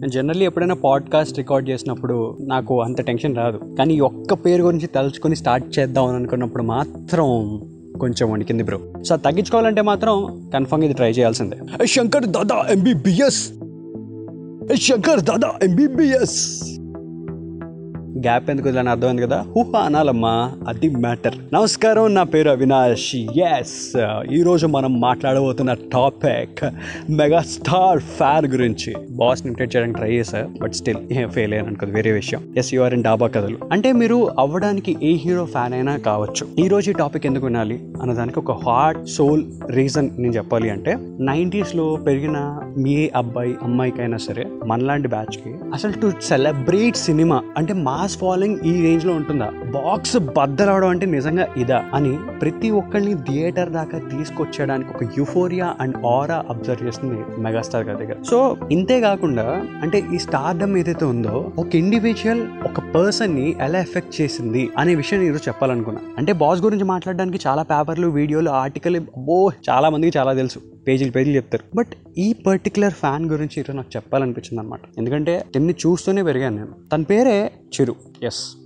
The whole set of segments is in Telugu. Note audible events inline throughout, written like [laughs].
నేను జనరల్లీ ఎప్పుడైనా పాడ్కాస్ట్ రికార్డ్ చేసినప్పుడు నాకు అంత టెన్షన్ రాదు. కానీ ఈ ఒక్క పేరు గురించి తలుచుకొని స్టార్ట్ చేద్దాం అనుకున్నప్పుడు మాత్రం కొంచెం వణికింది బ్రో సో తగ్గించుకోవాలంటే మాత్రం కన్ఫర్మ్ ఇది ట్రై చేయాల్సిందే. Shankar Dada MBBS Shankar Dada MBBS gap ఎందుకు వదిలేని అర్థమైంది కదా? హుహా అనాలమ్మా అది మ్యాటర్. నమస్కారం నా పేరు అవినాష్. ఎస్ ఈరోజు మనం మాట్లాడబోతున్న టాపిక్ మెగాస్టార్ ఫ్యాన్ గురించి. బాస్ ఇమిటేట్ చేయడానికి ట్రై చేశా బట్ స్టిల్ [laughs] ఫెయిల్ అయ్యాను అనుకోదు వేరే విషయం. ఎస్ యూఆర్ ఇన్ డాబా కథలు. అంటే మీరు అవ్వడానికి ఏ హీరో ఫ్యాన్ అయినా కావచ్చు. ఈ రోజు ఈ టాపిక్ ఎందుకు వినాలి అన్నదానికి ఒక హార్ట్ సోల్ రీజన్ నేను చెప్పాలి అంటే నైంటీస్లో పెరిగిన మీ అబ్బాయి అమ్మాయికైనా సరే మనలాంటి బ్యాచ్కి అసలు టు సెలబ్రేట్ సినిమా అంటే మాస్ ఫాలోయింగ్ ఈ రేంజ్లో ఉంటుందా? బాక్స్ బద్దలవడం అంటే నిజంగా ఇదా అని ప్రతి ఒక్కరిని థియేటర్ దాకా తీసుకొచ్చేయడానికి ఒక యుఫోరియా అండ్ ఆరా అబ్జర్వ్ చేస్తుంది మెగాస్టార్ గారి దగ్గర. సో ఇంతే కాకుండా అంటే ఈ స్టార్డమ్ ఏదైతే ఉందో ఒక ఇండివిజువల్ ఒక పర్సన్ని ఎలా ఎఫెక్ట్ చేసింది అనే విషయం ఈరోజు చెప్పాలనుకున్నా. అంటే బాస్ గురించి మాట్లాడడానికి చాలా పేపర్లు వీడియోలు ఆర్టికల్ ఓ చాలా మందికి చాలా తెలుసు. పేజీలు పేజీలు చెప్తారు. బట్ ఈ పర్టికులర్ ఫ్యాన్ గురించి ఈరోజు నాకు చెప్పాలనిపించింది అనమాట ఎందుకంటే తిన్ని చూస్తూనే పెరిగాను నేను. తన పేరే చిరు. ఎస్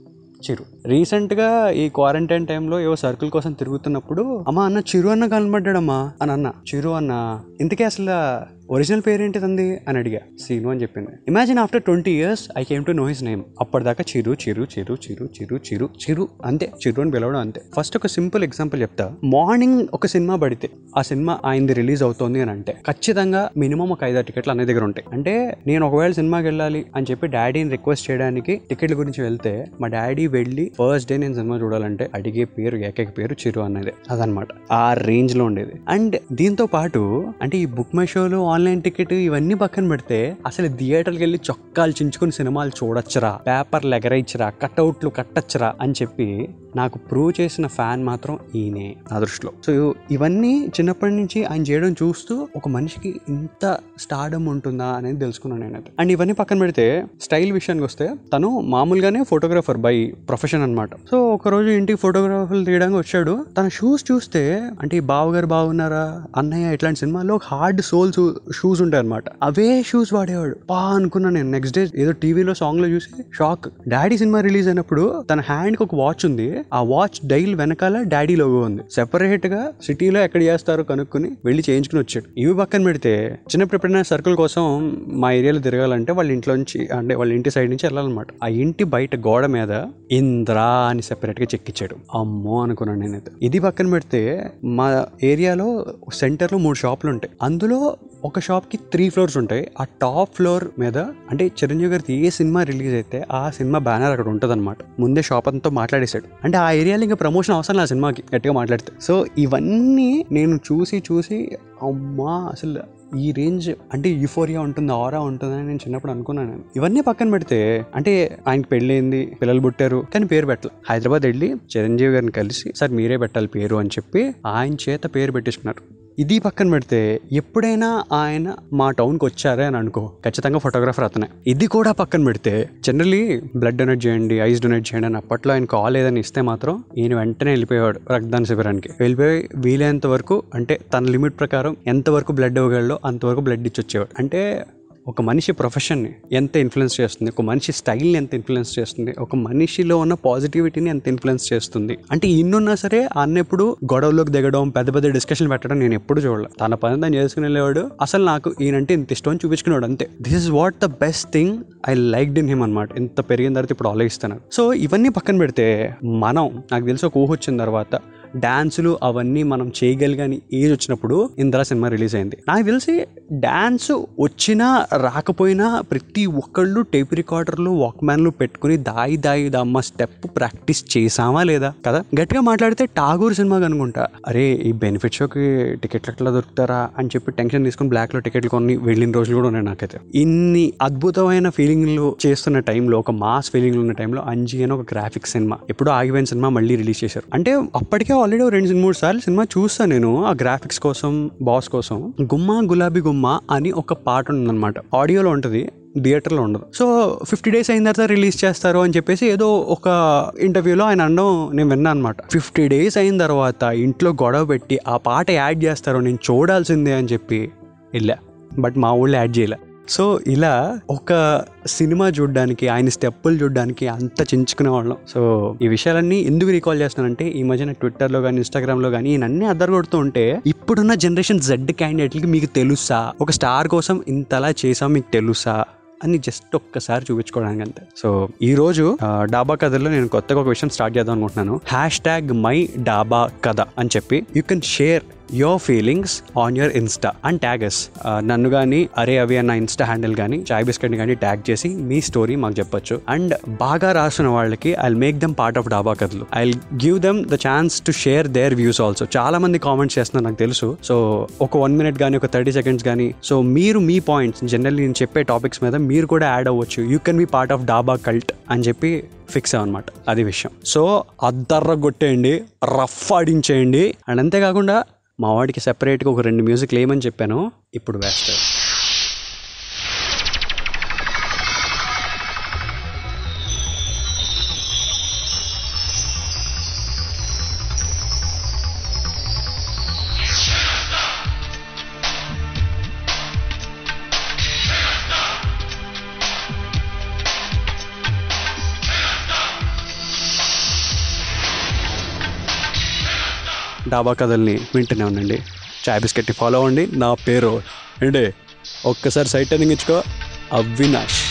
చిరు. రీసెంట్గా ఈ క్వారంటైన్ టైంలో ఏవో సర్కిల్ కోసం తిరుగుతున్నప్పుడు అమ్మా అన్న చిరు అన్న కనబడ్డాడమ్మా అని అన్న. చిరు అన్న ఇంతకే అసలు ఒరిజినల్ పేరేంటి తంది అని అడిగా. సీను అని చెప్పింది. Imagine after twenty years I came to know his name అప్పటిదాకా చిరు చిరు చిరు చిరు చిరు చిరు చిరు అంతే. చిరు అని పిలవడం అంతే. ఫస్ట్ ఒక సింపుల్ ఎగ్జాంపుల్ చెప్తా. మార్నింగ్ ఒక సినిమా పడితే ఆ సినిమా ఆయనది రిలీజ్ అవుతోంది అని అంటే ఖచ్చితంగా మినిమం ఒక ఐదారు టికెట్లు అనే దగ్గర ఉంటాయి. అంటే నేను ఒకవేళ సినిమాకి వెళ్ళాలి అని చెప్పి డాడీని రిక్వెస్ట్ చేయడానికి టికెట్ల గురించి వెళ్తే మా డాడీ వెళ్ళి ఫస్ట్ డే నేను సినిమా చూడాలంటే అడిగే పేరు ఏకైక పేరు చిరు అనేది అదనమాట ఆ రేంజ్లో ఉండేది. అండ్ దీంతో పాటు అంటే ఈ బుక్ మై షోలో ఆన్లైన్ టికెట్ ఇవన్నీ పక్కన పెడితే అసలు థియేటర్కి వెళ్ళి చొక్కాలు చించుకుని సినిమాలు చూడొచ్చరా పేపర్లు ఎగరేయచ్చరా కట్అవుట్లు కట్టచ్చురా అని చెప్పి నాకు ప్రూవ్ చేసిన ఫ్యాన్ మాత్రం ఈయనే. నా దృష్టిలో. సో ఇవన్నీ చిన్నప్పటి నుంచి ఆయన చేయడం చూస్తూ ఒక మనిషికి ఇంత స్టార్డమ్ ఉంటుందా అనేది తెలుసుకున్నాను నేనైతే. అండ్ ఇవన్నీ పక్కన పెడితే స్టైల్ విషయానికి వస్తే తను మామూలుగానే ఫోటోగ్రాఫర్ బై ప్రొఫెషన్ అనమాట సో ఒక రోజు ఇంటికి ఫోటోగ్రాఫర్లు తీయడానికి వచ్చాడు. తన షూస్ చూస్తే అంటే బావగారు బాగున్నారా? అన్నయ్య ఇట్లాంటి సినిమాల్లో హార్డ్ సోల్ షూస్ ఉంటాయి అనమాట అవే షూస్ వాడేవాడు. పా అనుకున్నా నేను. నెక్స్ట్ డే ఏదో టీవీలో సాంగ్లో చూసి షాక్ డాడీ సినిమా రిలీజ్ అయినప్పుడు తన హ్యాండ్కి ఒక వాచ్ ఉంది. ఆ వాచ్ డైల్ వెనకాల డాడీ లోగో ఉంది. సెపరేట్గా సిటీలో ఎక్కడ చేస్తారో కనుక్కుని వెళ్ళి చేయించుకుని వచ్చాడు. ఇవి పక్కన పెడితే చిన్నప్పుడు ఎప్పుడైనా సర్కిల్ కోసం మా ఏరియాలో తిరగాలంటే వాళ్ళ ఇంట్లోంచి అంటే వాళ్ళ ఇంటి సైడ్ నుంచి వెళ్ళాలన్నమాట. ఆ ఇంటి బయట గోడ మీద ఇంద్రా అని సెపరేట్గా చెక్కిచ్చాడు అమ్మో అనుకున్నాను నేనైతే. ఇది పక్కన పెడితే మా ఏరియాలో సెంటర్లో మూడు షాపులు ఉంటాయి. అందులో ఒక షాప్కి త్రీ ఫ్లోర్స్ ఉంటాయి. ఆ టాప్ ఫ్లోర్ మీద అంటే చిరంజీవి గారికి ఏ సినిమా రిలీజ్ అయితే ఆ సినిమా బ్యానర్ అక్కడ ఉంటుంది అనమాట ముందే షాప్ అంతా మాట్లాడేశాడు. అంటే ఆ ఏరియాలో ఇంకా ప్రమోషన్ అవసరం లేదు ఆ సినిమాకి గట్టిగా మాట్లాడితే. సో ఇవన్నీ నేను చూసి చూసి అమ్మా అసలు ఈ రేంజ్ అంటే యూఫోరియా ఉంటుంది ఆరా ఉంటుందని నేను చిన్నప్పుడు అనుకున్నాను ఇవన్నీ పక్కన పెడితే అంటే ఆయనకి పెళ్ళైంది పిల్లలు పుట్టారు కానీ పేరు పెట్టాలి. హైదరాబాద్ వెళ్ళి చిరంజీవి గారిని కలిసి సార్ మీరే పెట్టాలి పేరు అని చెప్పి ఆయన చేత పేరు పెట్టించుకున్నారు. ఇది పక్కన పెడితే ఎప్పుడైనా ఆయన మా టౌన్కి వచ్చారే అని అనుకో. ఖచ్చితంగా ఫోటోగ్రాఫర్ అతనే. ఇది కూడా పక్కన పెడితే జనరలీ బ్లడ్ డొనేట్ చేయండి ఐస్ డొనేట్ చేయండి అని అప్పట్లో ఆయన కాల్ ఏదని ఇస్తే మాత్రం ఈయన వెంటనే వెళ్ళిపోయాడు రక్తదాన శిబిరానికి. వెళ్ళిపోయి వీలైనంత వరకు అంటే తన లిమిట్ ప్రకారం ఎంతవరకు బ్లడ్ ఇవ్వగలడో అంతవరకు బ్లడ్ ఇచ్చి వచ్చేవాడు అంటే ఒక మనిషి ప్రొఫెషన్ని ఎంత ఇన్ఫ్లుయెన్స్ చేస్తుంది ఒక మనిషి స్టైల్ని ఎంత ఇన్ఫ్లుయెన్స్ చేస్తుంది ఒక మనిషిలో ఉన్న పాజిటివిటీని ఎంత ఇన్ఫ్లుయెన్స్ చేస్తుంది. అంటే ఇన్నున్నా సరే అన్న ఎప్పుడు గొడవలోకి దిగడం పెద్ద పెద్ద డిస్కషన్ పెట్టడం నేను ఎప్పుడు చూడలేదు తన పని తను చేసుకుని వెళ్ళేవాడు అసలు నాకు ఈయనంటే ఇంత ఇష్టం అని చూపించుకున్నాడు అంతే. This is what the best thing I like in him అనమాట ఇంత పెరిగిన తర్వాత ఇప్పుడు ఆలోచిస్తున్నాను సో ఇవన్నీ పక్కన పెడితే మనం నాకు తెలిసి ఒక ఊహ వచ్చిన తర్వాత డాన్సులు అవన్నీ మనం చేయగలిగని ఏజ్ వచ్చినప్పుడు ఇంద్ర సినిమా రిలీజ్ అయింది. నాకు తెలిసి డాన్స్ వచ్చినా రాకపోయినా ప్రతి ఒక్కళ్ళు టేప్ రికార్డర్లు వాక్మ్యాన్లు పెట్టుకుని దాయి దాయి దమ్మ స్టెప్ ప్రాక్టీస్ చేసామా లేదా? కదా? గట్టిగా మాట్లాడితే టాగూర్ సినిమా కనుకుంటా. అరే ఈ బెనిఫిట్ షోకి టికెట్లు ఎట్లా దొరుకుతారా అని చెప్పి టెన్షన్ తీసుకుని బ్లాక్లో టికెట్లు కొని వెళ్ళిన రోజులు కూడా ఉన్నాయి నాకైతే. ఇన్ని అద్భుతమైన ఫీలింగ్లు చేస్తున్న టైంలో ఒక మాస్ ఫీలింగ్లు ఉన్న టైంలో అంజీ అని ఒక గ్రాఫిక్ సినిమా ఎప్పుడు ఆగిపోయిన సినిమా మళ్ళీ రిలీజ్ చేశారు. అంటే అప్పటికే ఆల్రెడీ రెండు మూడు సార్లు సినిమా చూస్తాను నేను ఆ గ్రాఫిక్స్ కోసం బాస్ కోసం. గుమ్మా గులాబీ గుమ్మ అని ఒక పాట ఉందన్నమాట. ఆడియోలో ఉంటుంది థియేటర్లో ఉండదు. సో ఫిఫ్టీ డేస్ అయిన తర్వాత రిలీజ్ చేస్తారు అని చెప్పేసి ఏదో ఒక ఇంటర్వ్యూలో ఆయన అనడం నేను విన్నాను అనమాట ఫిఫ్టీ డేస్ అయిన తర్వాత ఇంట్లో గొడవ పెట్టి ఆ పాట యాడ్ చేస్తారు నేను చూడాల్సిందే అని చెప్పి వెళ్ళా. బట్ మా ఊళ్ళో యాడ్ చేయలే. సో ఇలా ఒక సినిమా చూడడానికి ఆయన స్టెప్పులు చూడడానికి అంత చించుకునే వాళ్ళం. సో ఈ విషయాలన్నీ ఎందుకు రీకాల్ చేస్తున్నానంటే ఈ మధ్యన ట్విట్టర్లో కానీ ఇన్స్టాగ్రామ్లో కానీ ఈయన అద్దరు కొడుతూ ఉంటే ఇప్పుడున్న జనరేషన్ జెడ్ క్యాండిడేట్లకి మీకు తెలుసా? ఒక స్టార్ కోసం ఇంతలా చేసాం మీకు తెలుసా? అని జస్ట్ ఒక్కసారి చూపించుకోవడానికి అంతే. సో ఈ రోజు డాబా కథలో నేను కొత్తగా ఒక విషయం స్టార్ట్ చేద్దాం అనుకుంటున్నాను. హ్యాష్ ట్యాగ్ మై డాబా కథ అని చెప్పి you can share your feelings on your insta and tag us నన్ను కానీ అరే అవి అన్న ఇన్స్టా హ్యాండిల్ కానీ చాయ్ బిస్కెట్ కానీ ట్యాగ్ చేసి మీ స్టోరీ మాకు చెప్పొచ్చు. అండ్ బాగా రాసిన వాళ్ళకి I make them part of dhaba కథలు I give them the chance to share their views also చాలా మంది కామెంట్స్ చేస్తున్నారు నాకు తెలుసు. సో ఒక వన్ మినిట్ కానీ ఒక థర్టీ సెకండ్స్ కానీ సో మీరు మీ పాయింట్స్ జనరల్లీ నేను చెప్పే టాపిక్స్ మీద మీరు కూడా యాడ్ అవ్వచ్చు. You can be part of dhaba cult అని చెప్పి ఫిక్స్ అనమాట అది విషయం. సో అద్దర్ర కొట్టేయండి రఫ్ ఆడించేయండి. అండ్ అంతేకాకుండా మా వాడికి సెపరేట్గా ఒక రెండు మ్యూజిక్లు వేయమని చెప్పాను. ఇప్పుడు వేస్తాడు. డాబా కథల్ని వింటూనే ఉండండి. చాయ్ బిస్కెట్ని ఫాలో అవ్వండి. నా పేరు ఏంటి? ఒక్కసారి సైట్ టర్నింగ్ ఇచ్చుకో. అవినాష్.